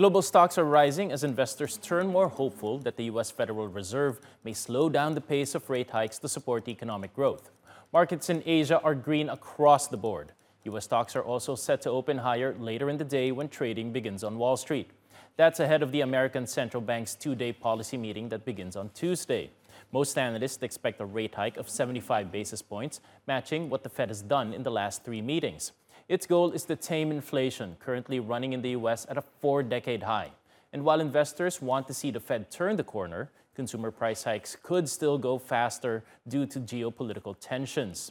Global stocks are rising as investors turn more hopeful that the U.S. Federal Reserve may slow down the pace of rate hikes to support economic growth. Markets in Asia are green across the board. U.S. stocks are also set to open higher later in the day when trading begins on Wall Street. That's ahead of the American Central Bank's two day policy meeting that begins on Tuesday. Most analysts expect a rate hike of 75 basis points, matching what the Fed has done in the last three meetings. Its goal is to tame inflation, currently running in the U.S. at a four decade high. And while investors want to see the Fed turn the corner, consumer price hikes could still go faster due to geopolitical tensions.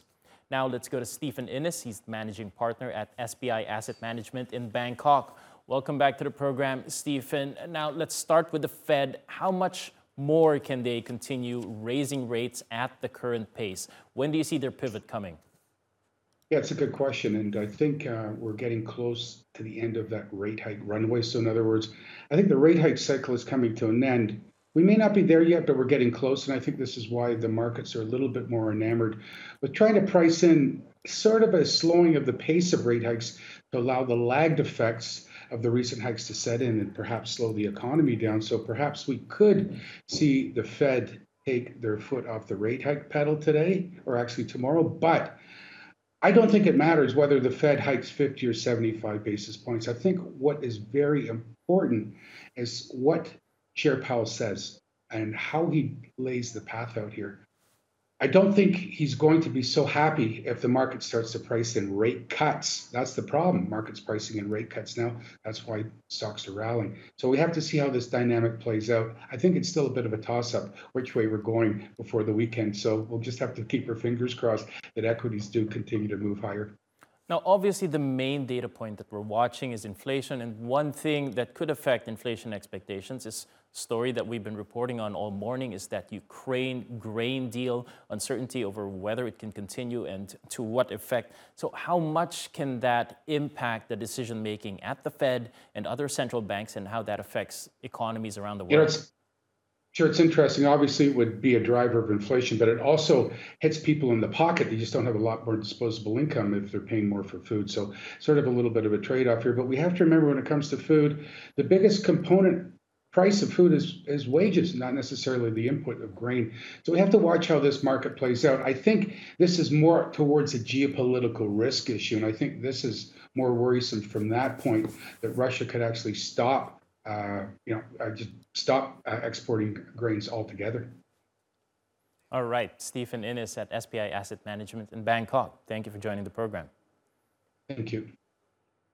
Now let's go to Stephen Innes. He's managing partner at SPI Asset Management in Bangkok. Welcome back to the program, Stephen. Now let's start with the Fed. How much more can they continue raising rates at the current pace? When do you see their pivot coming? Yeah, it's a good question. And I think uh, we're getting close to the end of that rate hike runway. So, in other words, I think the rate hike cycle is coming to an end. We may not be there yet, but we're getting close. And I think this is why the markets are a little bit more enamored with trying to price in sort of a slowing of the pace of rate hikes to allow the lagged effects of the recent hikes to set in and perhaps slow the economy down. So perhaps we could see the Fed take their foot off the rate hike pedal today or actually tomorrow. But I don't think it matters whether the Fed hikes 50 or 75 basis points. I think what is very important is what Chair Powell says and how he lays the path out here. I don't think he's going to be so happy if the market starts to price in rate cuts. That's the problem. Market's pricing in rate cuts now. That's why stocks are rallying. So we have to see how this dynamic plays out. I think it's still a bit of a toss up which way we're going before the weekend. So we'll just have to keep our fingers crossed that equities do continue to move higher. Now, obviously, the main data point that we're watching is inflation. And one thing that could affect inflation expectations is story that we've been reporting on all morning is that Ukraine grain deal uncertainty over whether it can continue and to what effect. So, how much can that impact the decision making at the Fed and other central banks, and how that affects economies around the world? You know, Sure, it's interesting. Obviously, it would be a driver of inflation, but it also hits people in the pocket. They just don't have a lot more disposable income if they're paying more for food. So, sort of a little bit of a trade off here. But we have to remember when it comes to food, the biggest component price of food is, is wages, not necessarily the input of grain. So, we have to watch how this market plays out. I think this is more towards a geopolitical risk issue. And I think this is more worrisome from that point that Russia could actually stop uh, you know, uh, just stop uh, exporting grains altogether. All right, Stephen Innes at SPI Asset Management in Bangkok. Thank you for joining the program. Thank you.